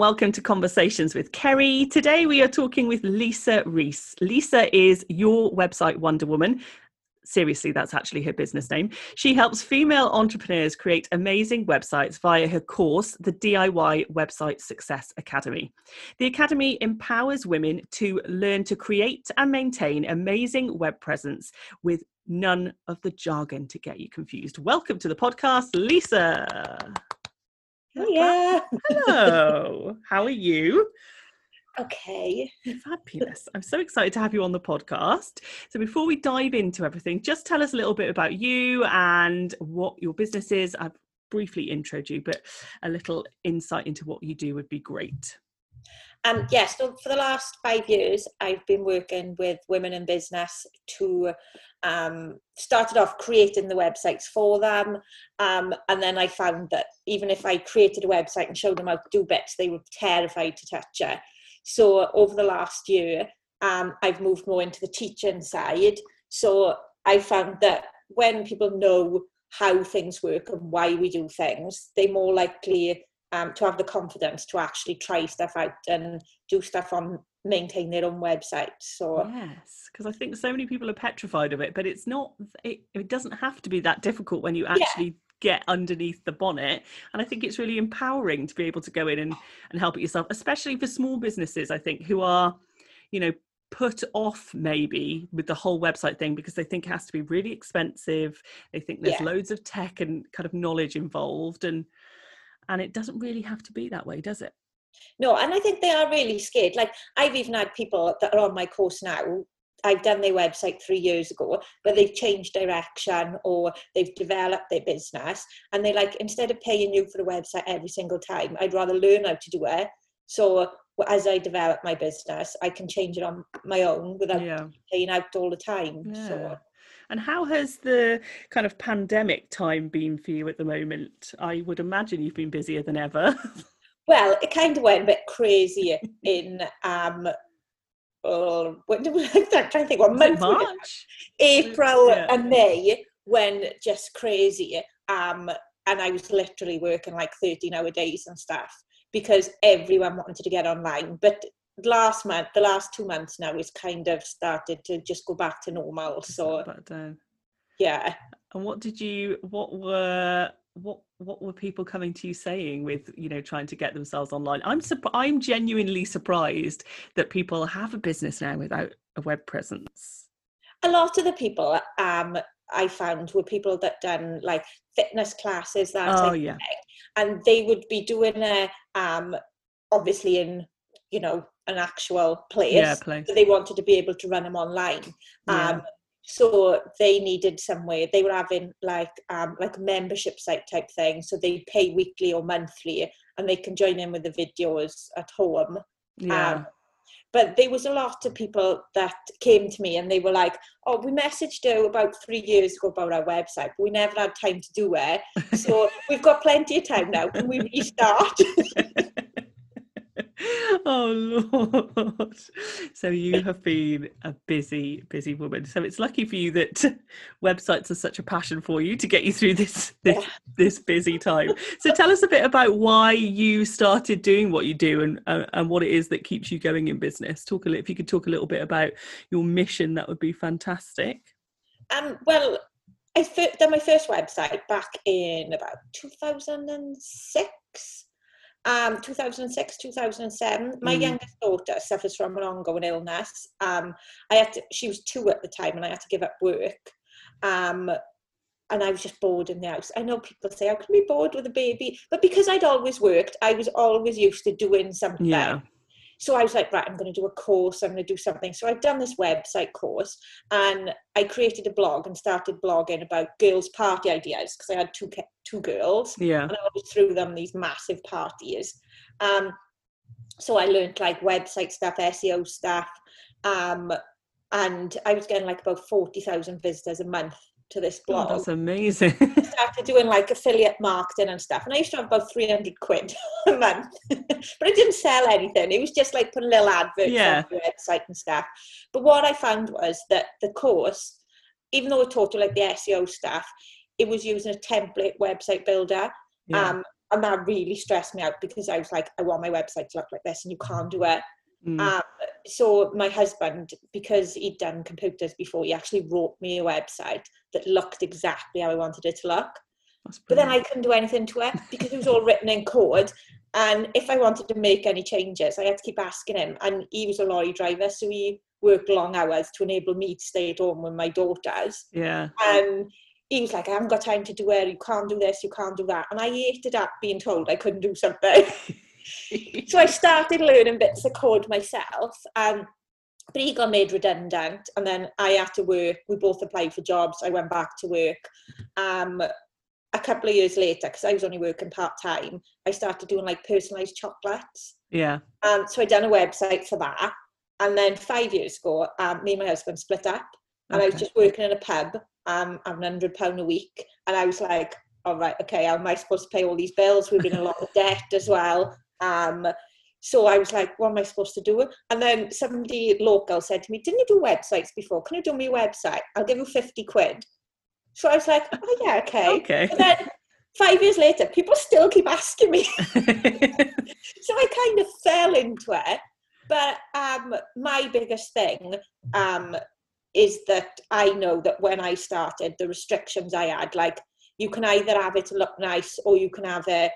Welcome to Conversations with Kerry. Today we are talking with Lisa Rees. Lisa is your website Wonder Woman. Seriously, that's actually her business name. She helps female entrepreneurs create amazing websites via her course, the DIY Website Success Academy. The Academy empowers women to learn to create and maintain amazing web presence with none of the jargon to get you confused. Welcome to the podcast, Lisa. Oh, yeah. Hello. How are you? Okay. Fabulous. I'm so excited to have you on the podcast. So, before we dive into everything, just tell us a little bit about you and what your business is. I've briefly introed you, but a little insight into what you do would be great. Um, yes, so for the last five years, I've been working with women in business to um, started off creating the websites for them. Um, and then I found that even if I created a website and showed them how to do bits, they were terrified to touch it. So over the last year, um, I've moved more into the teaching side. So I found that when people know how things work and why we do things, they're more likely um, to have the confidence to actually try stuff out and do stuff on maintain their own website so yes because i think so many people are petrified of it but it's not it, it doesn't have to be that difficult when you actually yeah. get underneath the bonnet and i think it's really empowering to be able to go in and, and help it yourself especially for small businesses i think who are you know put off maybe with the whole website thing because they think it has to be really expensive they think there's yeah. loads of tech and kind of knowledge involved and and it doesn't really have to be that way does it no and i think they are really scared like i've even had people that are on my course now I've done their website three years ago, but they've changed direction or they've developed their business. And they're like, instead of paying you for the website every single time, I'd rather learn how to do it. So as I develop my business, I can change it on my own without yeah. paying out all the time. Yeah. So and how has the kind of pandemic time been for you at the moment? I would imagine you've been busier than ever. well, it kind of went a bit crazy in um oh, what did we, I'm trying to think what month March? April yeah. and May when just crazy. Um and I was literally working like 13 hour days and stuff because everyone wanted to get online. But last month, the last two months now, is kind of started to just go back to normal. So, yeah. And what did you? What were? What what were people coming to you saying with you know trying to get themselves online? I'm surprised. I'm genuinely surprised that people have a business now without a web presence. A lot of the people um, I found were people that done like fitness classes that oh yeah, and they would be doing a um, obviously in you know an actual place. Yeah, place. So they wanted to be able to run them online. Yeah. Um, so they needed some way. They were having like um, like a membership site type thing. So they pay weekly or monthly, and they can join in with the videos at home. Yeah. Um, but there was a lot of people that came to me and they were like, "Oh, we messaged you about three years ago about our website, but we never had time to do it. So we've got plenty of time now. Can we restart?" oh lord. So you have been a busy busy woman. So it's lucky for you that websites are such a passion for you to get you through this this, yeah. this busy time. So tell us a bit about why you started doing what you do and uh, and what it is that keeps you going in business. Talk a little if you could talk a little bit about your mission that would be fantastic. Um well I did my first website back in about 2006 um, 2006, 2007. My mm. youngest daughter suffers from an ongoing illness. Um, I had to, she was two at the time, and I had to give up work. Um, and I was just bored in the house. I know people say, "How can be bored with a baby?" But because I'd always worked, I was always used to doing something. Yeah. So I was like, right, I'm going to do a course. I'm going to do something. So I've done this website course, and I created a blog and started blogging about girls' party ideas because I had two two girls. Yeah. And I always threw them these massive parties. Um, so I learned like website stuff, SEO stuff, um, and I was getting like about forty thousand visitors a month to this blog. Oh, that's amazing. I started doing like affiliate marketing and stuff. And I used to have about 300 quid a month. but I didn't sell anything. It was just like putting little adverts yeah. on the website and stuff. But what I found was that the course, even though it taught you like the SEO stuff, it was using a template website builder. Yeah. Um, and that really stressed me out because I was like, I want my website to look like this, and you can't do it. Mm. Um, so my husband, because he'd done computers before, he actually wrote me a website that looked exactly how I wanted it to look. But then I couldn't do anything to it because it was all written in code. And if I wanted to make any changes, I had to keep asking him. And he was a lorry driver, so he worked long hours to enable me to stay at home with my daughters. Yeah. And he was like, I haven't got time to do it. You can't do this. You can't do that. And I hated that being told I couldn't do something. so I started learning bits of code myself. Um, but he got made redundant, and then I had to work. We both applied for jobs. I went back to work. Um, a couple of years later, because I was only working part time, I started doing like personalised chocolates. Yeah. Um, so I done a website for that, and then five years ago, um, me and my husband split up, and okay. I was just working in a pub, um, having hundred pound a week, and I was like, all right, okay, how am I supposed to pay all these bills? We've been in a lot of debt as well. Um, so I was like, what am I supposed to do? And then somebody local said to me, didn't you do websites before? Can you do me a website? I'll give you 50 quid. So I was like, oh yeah, okay. okay. And then five years later, people still keep asking me. so I kind of fell into it. But um, my biggest thing um, is that I know that when I started, the restrictions I had, like you can either have it look nice or you can have it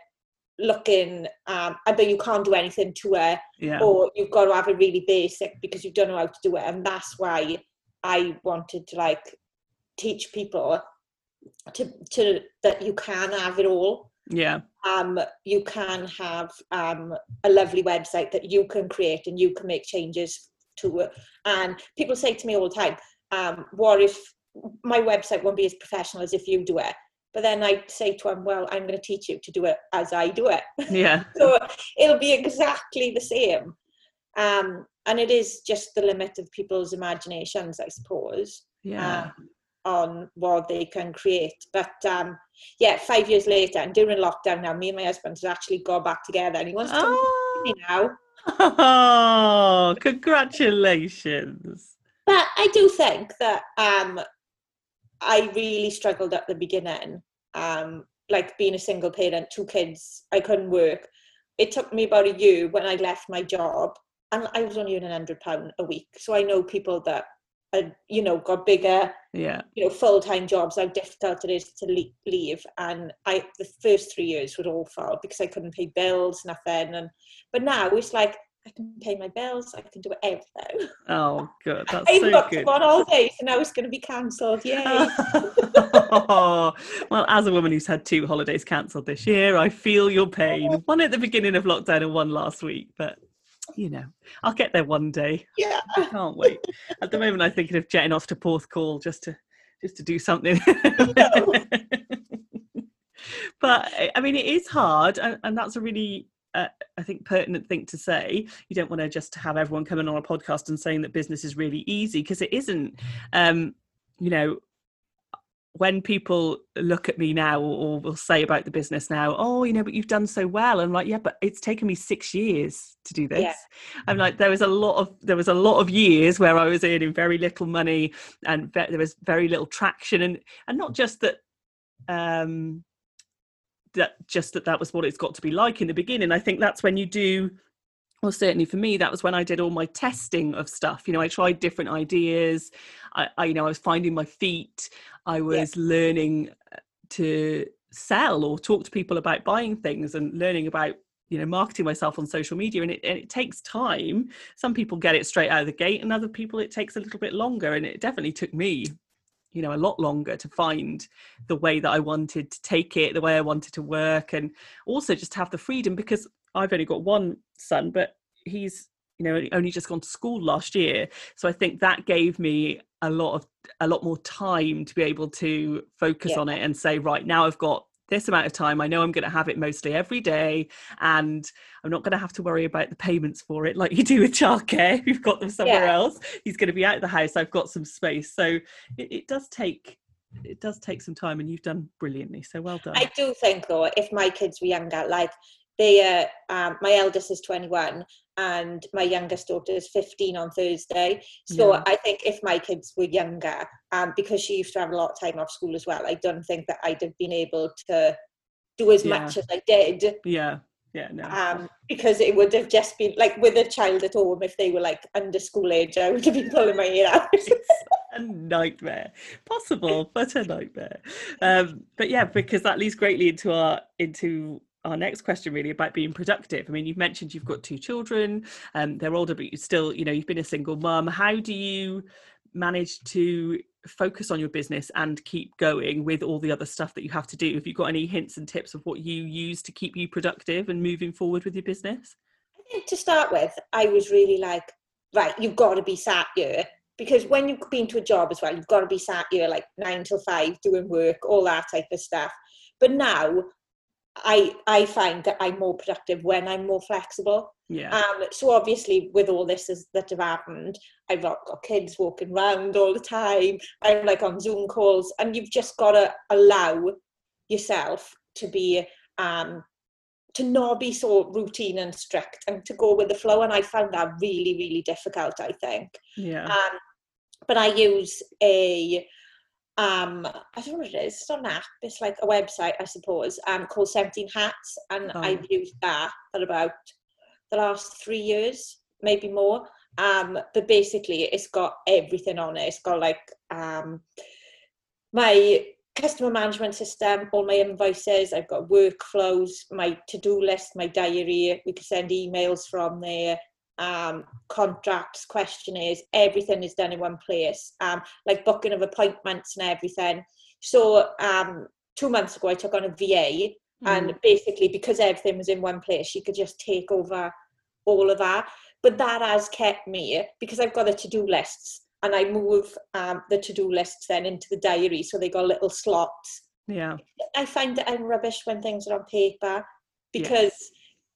looking um but you can't do anything to it yeah. or you've got to have it really basic because you don't know how to do it. And that's why i wanted to like teach people to to that you can have it all. Yeah. Um you can have um a lovely website that you can create and you can make changes to it. And people say to me all the time um what if my website won't be as professional as if you do it but then I say to him, well, I'm going to teach you to do it as I do it. Yeah. so it'll be exactly the same. Um, and it is just the limit of people's imaginations, I suppose. Yeah. Um, on what they can create. But um, yeah, five years later, and during lockdown now, me and my husband has actually got back together and he wants to oh. me now. Oh, congratulations. But I do think that um, I really struggled at the beginning. Um, like being a single parent, two kids, I couldn't work. It took me about a year when I left my job, and I was only earning hundred pound a week. So I know people that, are, you know, got bigger, yeah, you know, full time jobs. How difficult it is to leave, and I the first three years were awful because I couldn't pay bills, nothing. And but now it's like I can pay my bills. I can do everything. Oh, good. That's I so booked good. on all day, so now it's going to be cancelled. Yay! oh, well, as a woman who's had two holidays cancelled this year, I feel your pain. One at the beginning of lockdown and one last week, but you know, I'll get there one day. Yeah, I can't wait. At the moment, I'm thinking of jetting off to Porthcawl just to just to do something. but I mean, it is hard, and, and that's a really uh, I think pertinent thing to say. You don't want to just have everyone coming on a podcast and saying that business is really easy because it isn't. Um, you know, when people look at me now or, will say about the business now, oh, you know, but you've done so well. I'm like, yeah, but it's taken me six years to do this. Yeah. I'm like, there was a lot of there was a lot of years where I was earning very little money and ve- there was very little traction, and and not just that. Um, that just that that was what it's got to be like in the beginning. I think that's when you do well certainly for me that was when i did all my testing of stuff. You know i tried different ideas. I, I you know i was finding my feet. I was yeah. learning uh, to sell or talk to people about buying things and learning about you know marketing myself on social media. And it, and it takes time. Some people get it straight out of the gate and other people it takes a little bit longer. And it definitely took me you know a lot longer to find the way that I wanted to take it, the way I wanted to work, and also just have the freedom because I've only got one son, but he's you know only just gone to school last year, so I think that gave me a lot of a lot more time to be able to focus yeah. on it and say right now I've got this amount of time. I know I'm going to have it mostly every day, and I'm not going to have to worry about the payments for it like you do with childcare. You've got them somewhere yeah. else. He's going to be out of the house. I've got some space. So it, it does take it does take some time, and you've done brilliantly. So well done. I do think though, if my kids were younger, like they, uh, um, my eldest is 21, and my youngest daughter is 15 on Thursday. So yeah. I think if my kids were younger, um, because she used to have a lot of time off school as well, I don't think that I'd have been able to do as Yeah. much as I did Yeah. Yeah. No. um, because it would have just been like with a child at home if they were like under school age I would have been pulling my hair out a nightmare possible but a nightmare um but yeah because that leads greatly into our into our next question really about being productive i mean you've mentioned you've got two children um they're older but you still you know you've been a single mum how do you manage to focus on your business and keep going with all the other stuff that you have to do have you got any hints and tips of what you use to keep you productive and moving forward with your business I think to start with, I was really like, right, you've got to be sat here. Because when you've been to a job as well, you've got to be sat here like nine till five doing work, all that type of stuff. But now I I find that I'm more productive when I'm more flexible. yeah Um, so obviously with all this is, that have happened, I've got, got kids walking around all the time. I'm like on Zoom calls, and you've just got to allow yourself to be um, to not be so routine and strict and to go with the flow. And I found that really, really difficult. I think. yeah Um, but I use a um I don't know what it is. It's not an app. It's like a website, I suppose, um, called Seventeen Hats, and Oh. I've used that for about the last three years, maybe more. Um, but basically, it's got everything on it. It's got like um my customer management system, all my invoices. I've got workflows, my to-do list, my diary. We can send emails from there um, contracts, questionnaires, everything is done in one place, um, like booking of appointments and everything. So um, two months ago, I took on a VA, and basically because everything was in one place, she could just take over all of that. But that has kept me because I've got the to-do lists, and I move um, the to-do lists then into the diary, so they got little slots. yeah I find that I'm rubbish when things are on paper because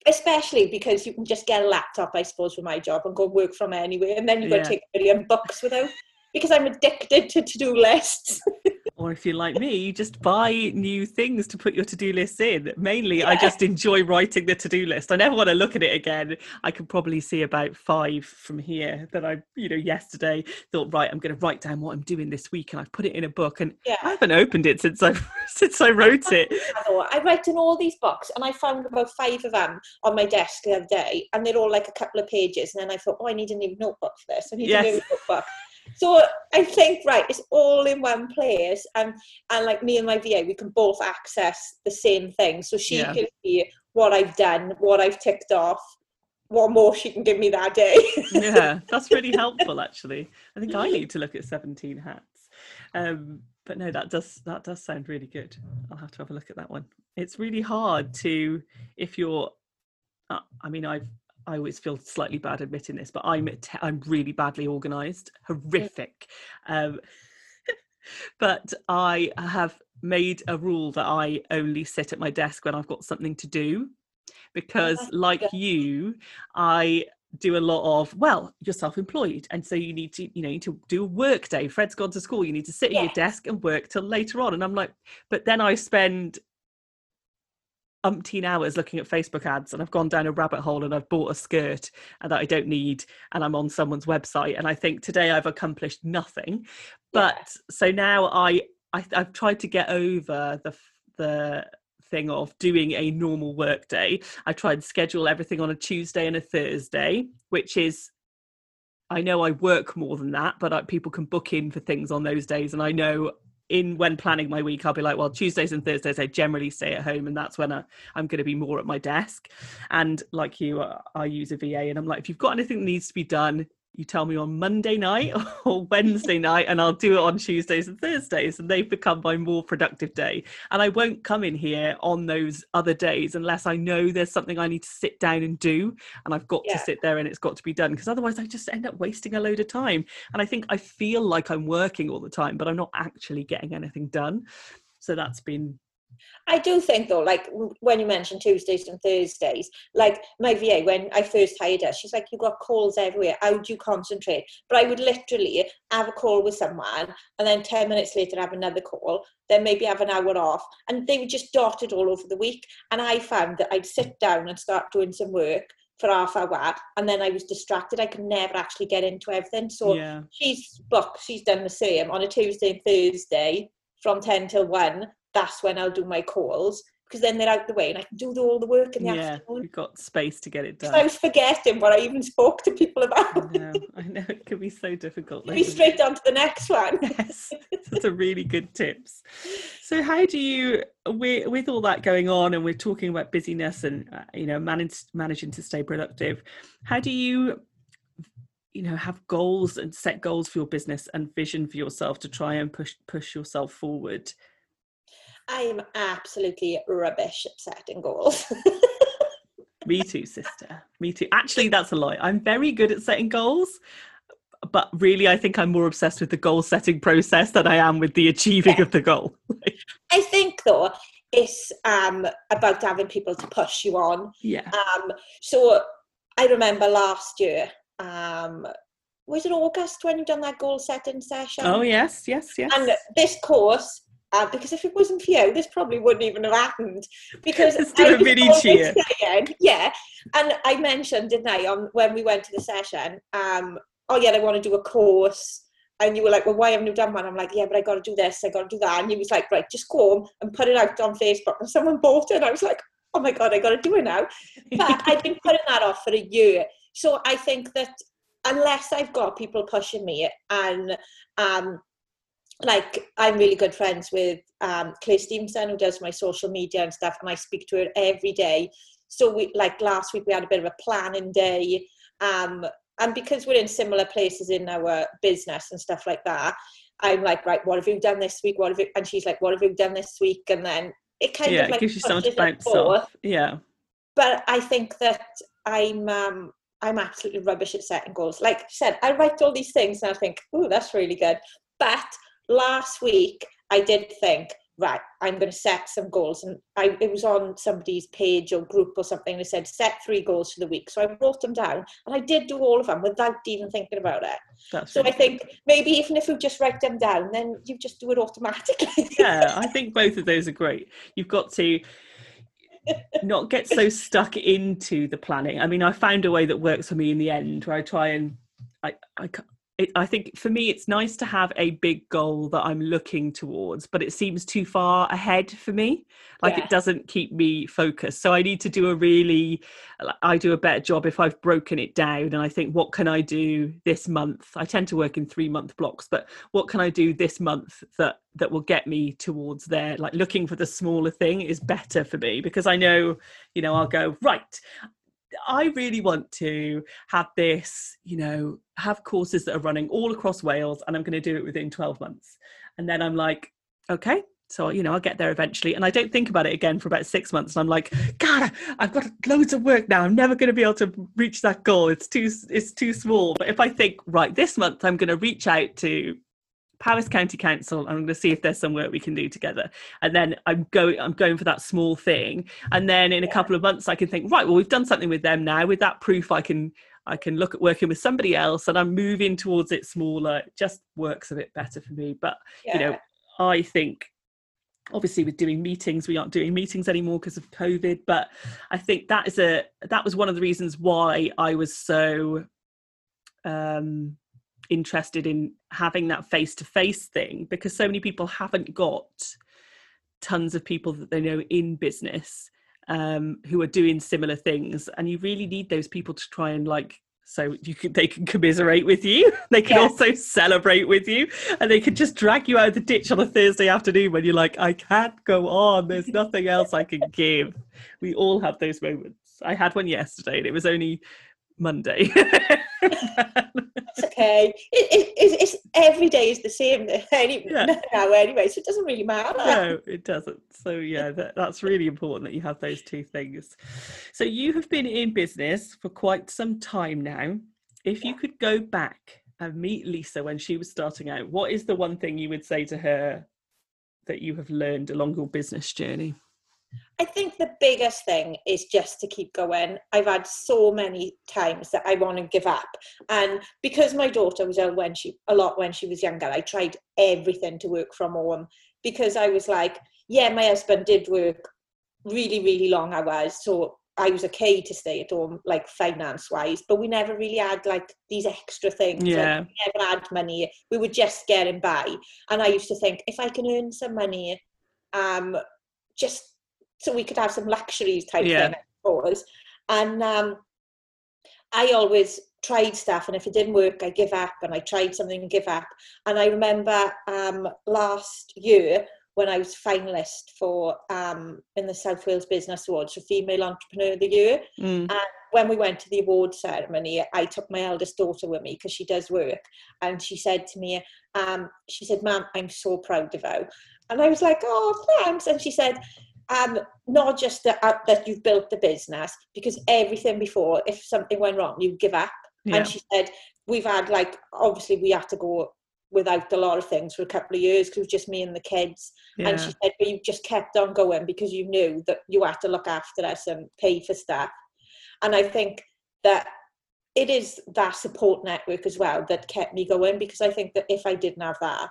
especially because you can just get a laptop, I suppose, for my job and go work from anywhere and then you've got Yeah. to take a million books without because I'm addicted to to-do lists. or if you're like me, you just buy new things to put your to-do lists in. Mainly, I just enjoy writing the to-do list. I never want to look at it again. I can probably see about five from here that I, you know, yesterday thought, right, I'm going to write down what I'm doing this week, and I've put it in a book, and yeah. I haven't opened it since I since I wrote it. I I write in all these books and I found about five of them on my desk the other day and they're all like a couple of pages and then I thought, oh, I need a new notebook for this. I need a new Yes. notebook. So I think, right, it's all in one place and, and like me and my VA, we can both access the same thing. So she Yeah. can see what I've done, what I've ticked off, what more she can give me that day. yeah, that's really helpful. Actually, I think I need to look at Seventeen Hats. Um, but no, that does that does sound really good. I'll have to have a look at that one. It's really hard to if you're. Uh, I mean, I've I always feel slightly bad admitting this, but I'm te- I'm really badly organised, horrific. Um, but I have made a rule that I only sit at my desk when I've got something to do, because like you, I do a lot of well you're self-employed and so you need to you know you need to do a work day. Fred's gone to school. You need to sit at your desk and work till later on. And i'm like but then i spend umpteen hours looking at facebook ads and i've gone down a rabbit hole and i've bought a skirt uh, that i don't need and i'm on someone's website and i think today i've accomplished nothing Yeah. but so now I, I i've tried to get over the the thing of doing a normal work day i try and schedule everything on a tuesday and a thursday which is i know i work more than that but I, people can book in for things on those days and i know in when planning my week i'll be like well tuesdays and thursdays i generally stay at home and that's when I, i'm going to be more at my desk. And like you uh, i use a va and i'm like if you've got anything that needs to be done you tell me on Monday night or Wednesday night, and I'll do it on Tuesdays and Thursdays, and they've become my more productive day. And I won't come in here on those other days unless I know there's something I need to sit down and do, and I've got Yeah. to sit there and it's got to be done, because otherwise I just end up wasting a load of time. And I think I feel like I'm working all the time, but I'm not actually getting anything done. So that's been I do think though, like when you mentioned Tuesdays and Thursdays, like my VA, when I first hired her, she's like, you got calls everywhere. How do you concentrate? But I would literally have a call with someone and then 10 minutes later have another call, then maybe have an hour off. And they were just dotted all over the week. And I found that I'd sit down and start doing some work for half hour and then I was distracted. I could never actually get into everything. So yeah, she's booked, she's done the same on a Tuesday and Thursday from 10 till 1. That's when I'll do my calls. because then they're out the way and I can do all the work in the yeah, afternoon. you've got space to get it done. I was forgetting what I even spoke to people about. I know, I know it can be so difficult. Be straight on to the next one. yes, that's a really good tips. So, how do you, with, with all that going on, and we're talking about busyness and uh, you know manage, managing to stay productive, how do you, you know, have goals and set goals for your business and vision for yourself to try and push push yourself forward? I'm absolutely rubbish at setting goals. Me too, sister. Me too. Actually, that's a lie. I'm very good at setting goals, but really, I think I'm more obsessed with the goal setting process than I am with the achieving yeah. of the goal. I think, though, it's um, about having people to push you on. Yeah. Um, so I remember last year, um, was it August when you done that goal setting session? Oh, yes, yes, yes. And this course uh, because if it wasn't for you, this probably wouldn't even have happened. Because a mini cheer. Saying, yeah, and I mentioned, didn't I, on when we went to the session? Um, oh yeah, I want to do a course. And you were like, well, why haven't you done one? I'm like, yeah, but I got to do this, I got to do that. And he was like, right, just go home and put it out on Facebook. And someone bought it. And I was like, oh my God, I got to do it now. But I've been putting that off for a year. So I think that unless I've got people pushing me and um, like I'm really good friends with um, Claire Stevenson who does my social media and stuff, and I speak to her every day. So we like last week we had a bit of a planning day, um, and because we're in similar places in our business and stuff like that, I'm like, right, what have you done this week? What have you? And she's like, what have you done this week? And then it kind yeah, of like gives you something to bounce off. Yeah. But I think that I'm um, I'm absolutely rubbish at setting goals. Like I said, I write all these things and I think, oh, that's really good. But last week I did think, right, I'm going to set some goals. And I, it was on somebody's page or group or something. They said, set three goals for the week. So I wrote them down and I did do all of them without even thinking about it. That's so I think maybe even if you just write them down, then you just do it automatically. yeah, I think both of those are great. You've got to not get so stuck into the planning. I mean, I found a way that works for me in the end where I try and I, I it, I think for me, it's nice to have a big goal that I'm looking towards, but it seems too far ahead for me. Like yeah. it doesn't keep me focused. So I need to do a really, I do a better job if I've broken it down and I think, what can I do this month? I tend to work in three month blocks, but what can I do this month that that will get me towards there? Like looking for the smaller thing is better for me because I know, you know, I'll go right. I really want to have this, you know, have courses that are running all across Wales and I'm going to do it within 12 months. And then I'm like, okay, so you know i'll get there eventually. And i don't think about it again for about six months and i'm like god i've got loads of work now. I'm never going to be able to reach that goal. It's too it's too small. But if i think right this month i'm going to reach out to Powys County Council. I'm going to see if there's some work we can do together. And then I'm going I'm going for that small thing. And then in a couple of months I can think, right, well we've done something with them now. With that proof I can I can look at working with somebody else and I'm moving towards it smaller. It just works a bit better for me. But yeah. you know, I think obviously with doing meetings we aren't doing meetings anymore because of covid but i think that is a that was one of the reasons why i was so um interested in having that face to face thing because so many people haven't got tons of people that they know in business um, who are doing similar things. And you really need those people to try and like so you can they can commiserate with you. They can yes. also celebrate with you. And they can just drag you out of the ditch on a thursday afternoon when you're like i can't go on. There's nothing else i can give. We all have those moments. I had one yesterday and it was only monday it's okay. It, it, it's, every day is the same any, yeah. now anyway, so it doesn't really matter. No, it doesn't. So yeah, that, that's really important that you have those two things. So you have been in business for quite some time now. If you could go back and meet Lisa when she was starting out, what is the one thing you would say to her that you have learned along your business journey? I think the biggest thing is just to keep going. I've had so many times that I want to give up, and because my daughter was ill when she a lot when she was younger, I tried everything to work from home because I was like, yeah, my husband did work really really long hours, so I was okay to stay at home, like finance wise, but we never really had like these extra things. Yeah. Like, we never had money. We were just getting by. And I used to think if I can earn some money, um, just so we could have some luxuries type Yeah. thing, I suppose. And um, I always tried stuff, and if it didn't work, I give up, and I tried something and give up. And I remember um, last year when I was finalist for um, in the South Wales Business Awards for Female Entrepreneur of the Year. Mm. When we went to the award ceremony, I took my eldest daughter with me because she does work, and she said to me, um, "She said, Mum, I'm so proud of you." And I was like, "Oh, thanks." And she said, um, not just that, uh, that you've built the business, because everything before, if something went wrong, you give up. Yeah. And she said, we've had like, obviously we had to go without a lot of things for a couple of years because it was just me and the kids. yeah. And she said, but you just kept on going because you knew that you had to look after us and pay for stuff. And I think that it is that support network as well that kept me going because I think that if I didn't have that,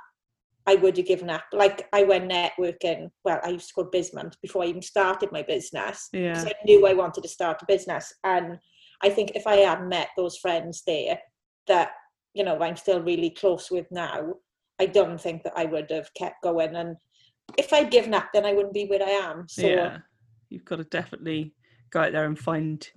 I would have given up. Like I went networking, well, I used to call Bismont before I even started my business yeah. I knew I wanted to start a business. And I think if I hadn't met those friends there that, you know, I'm still really close with now, I don't think that I would have kept going. And if I'd given up, then I wouldn't be where I am. So yeah you've got to definitely go out there and find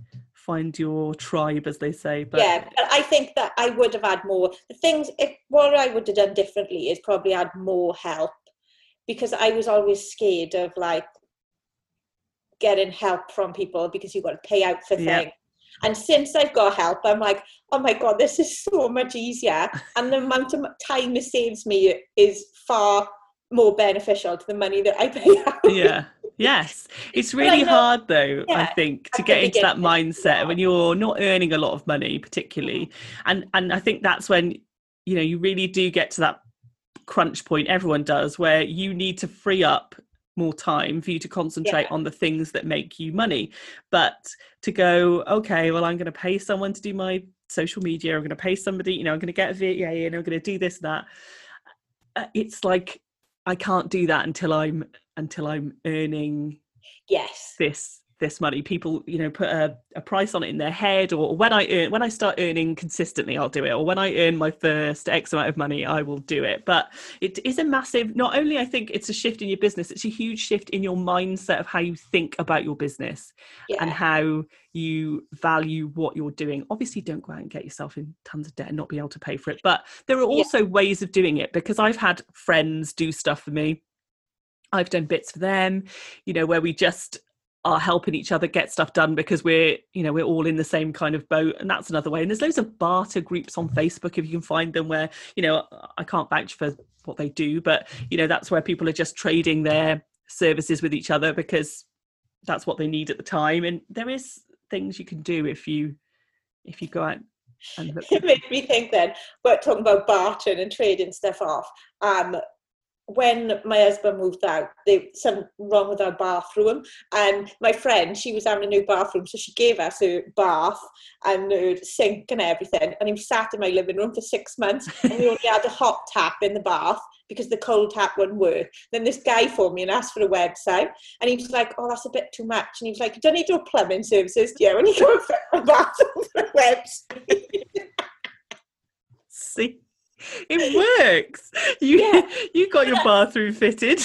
find your tribe as they say but yeah, but I think that I would have had more. The things, if what I would have done differently is probably had more help because I was always scared of like getting help from people because you've got to pay out for Yeah. things. And since I've got help, I'm like, oh my god, this is so much easier, and the amount of time it saves me is far more beneficial to the money that I pay out. yeah yes it's really hard though i think to get into that mindset yeah. when you're not earning a lot of money particularly and and i think that's when you know you really do get to that crunch point everyone does where you need to free up more time for you to concentrate Yeah. on the things that make you money but to go okay well i'm going to pay someone to do my social media i'm going to pay somebody you know i'm going to get a VA and i'm going to do this and that uh, it's like i can't do that until i'm until i'm earning Yes. this this money people you know put a, a price on it in their head or when i earn when i start earning consistently i'll do it or when i earn my first x amount of money i will do it but it is a massive not only i think it's a shift in your business it's a huge shift in your mindset of how you think about your business Yeah. and how you value what you're doing obviously don't go out and get yourself in tons of debt and not be able to pay for it but there are Yeah. also ways of doing it because i've had friends do stuff for me i've done bits for them you know where we just are helping each other get stuff done because we're you know we're all in the same kind of boat and that's another way. And there's loads of barter groups on facebook if you can find them where you know i can't vouch for what they do but you know that's where people are just trading their services with each other because that's what they need at the time. And there is things you can do if you if you go out and look. It made me think then we're talking about bartering and trading stuff off um when my husband moved out there was something wrong with our bathroom. And my friend she was having a new bathroom so she gave us a bath and a sink and everything. And he sat in my living room for six months and we only had a hot tap in the bath because the cold tap wouldn't work. Then this guy phoned me and asked for a website and he was like oh that's a bit too much. And he was like you don't need your plumbing services do you? And he go for a bathroom website. See it works you Yeah. you got your bathroom fitted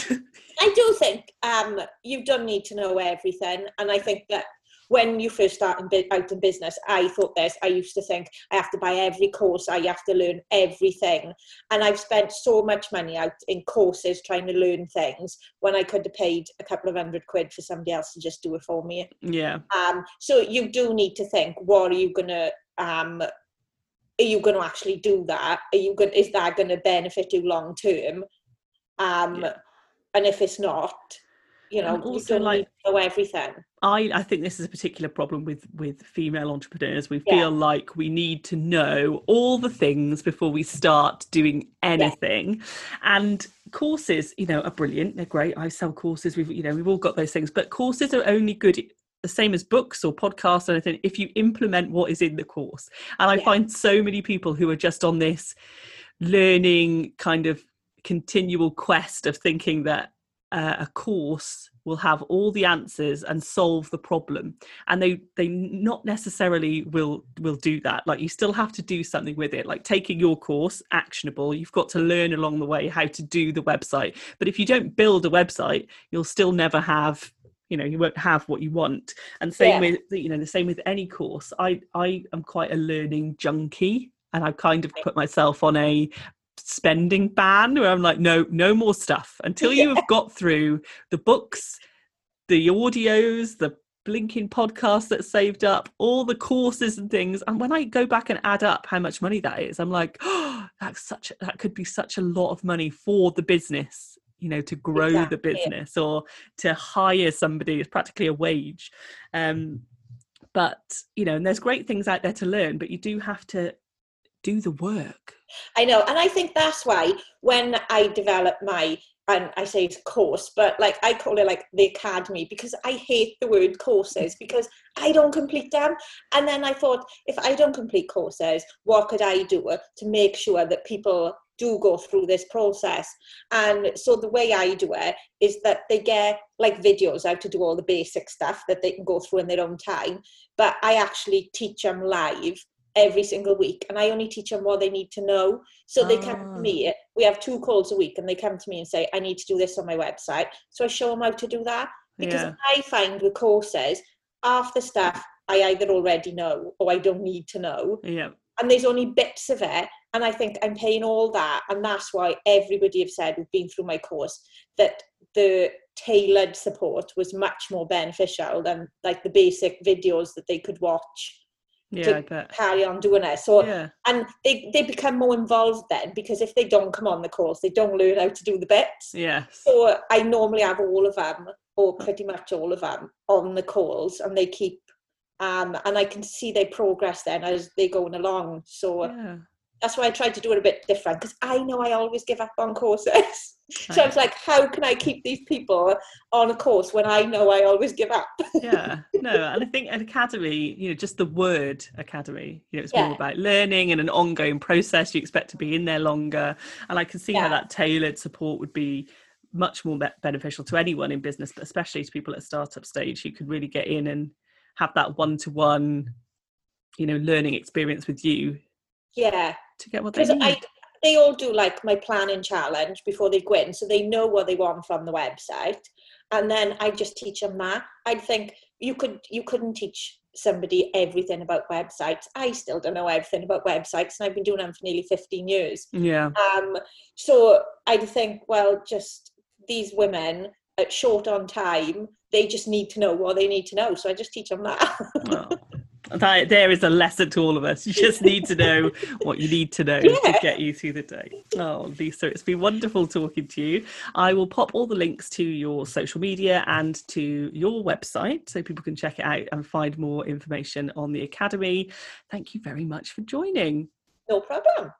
I do think um, you don't need to know everything, and I think that when you first start in, out in business, I thought this. I used to think I have to buy every course, I have to learn everything, and I've spent so much money out in courses trying to learn things when I could have paid a couple of hundred quid for somebody else to just do it for me. yeah Um, so you do need to think: what are you gonna um, are you going to actually do that? Are you going? Is that going to benefit you long term? Um, Yeah. and if it's not, you know, And you also, don't like- need to know everything. I, I think this is a particular problem with with female entrepreneurs. We Yeah. feel like we need to know all the things before we start doing anything. And courses, you know, are brilliant. They're great. I sell courses. We've you know we've all got those things, but courses are only good. The same as books or podcasts or anything, if you implement what is in the course. And I Yeah. find so many people who are just on this learning kind of continual quest of thinking that uh, a course will have all the answers and solve the problem. And they they not necessarily will will do that. Like you still have to do something with it. Like taking your course actionable. You've got to learn along the way how to do the website. But if you don't build a website you'll still never have you know you won't have what you want. And same yeah. with you know the same with any course. I i am quite a learning junkie and i've kind of put myself on a spending ban where i'm like no no more stuff. Until you have got through the books the audios the blinking podcasts that saved up all the courses and things and when i go back and add up how much money that is i'm like oh that's such that could be such a lot of money for the business you know to grow exactly. the business or to hire somebody it's practically a wage um but you know and there's great things out there to learn but you do have to do the work i know and i think that's why when i developed my and I say it's course, but like I call it like the academy because I hate the word courses because I don't complete them. And then I thought, if I don't complete courses, what could I do to make sure that people do go through this process. And so the way I do it is that they get like videos out to do all the basic stuff that they can go through in their own time. But I actually teach them live every single week and I only teach them what they need to know. So they come to me, ah. we have two calls a week and they come to me and say, I need to do this on my website. So I show them how to do that. Because yeah. I find with courses, half the stuff I either already know or I don't need to know. Yeah. And there's only bits of it and I think I'm paying all that. And that's why everybody have said who've been through my course that the tailored support was much more beneficial than like the basic videos that they could watch yeah, to carry on doing it. So yeah. and they, they become more involved then because if they don't come on the course, they don't learn how to do the bits. Yeah. So I normally have all of them, or pretty much all of them, on the calls and they keep um and I can see their progress then as they going along. So yeah that's why I tried to do it a bit different because I know I always give up on courses. so I was like, how can I keep these people on a course when I know I always give up? yeah, no, and I think an academy, you know, just the word academy, you know, it's yeah. more about learning and an ongoing process. You expect to be in there longer, and I can see yeah. how that tailored support would be much more beneficial to anyone in business, but especially to people at startup stage who could really get in and have that one-to-one, you know, learning experience with you. Yeah, to get what they need. I, they all do like my planning challenge before they go in, so they know what they want from the website, and then I just teach them that. I think you could you couldn't teach somebody everything about websites. I still don't know everything about websites, and I've been doing them for nearly fifteen years. Yeah. Um. So I think, well, just these women at short on time, they just need to know what they need to know. So I just teach them that. well, that, there is a lesson to all of us. You just need to know what you need to know yeah. to get you through the day. Oh, Lisa, it's been wonderful talking to you. I will pop all the links to your social media and to your website so people can check it out and find more information on the Academy. Thank you very much for joining. No problem.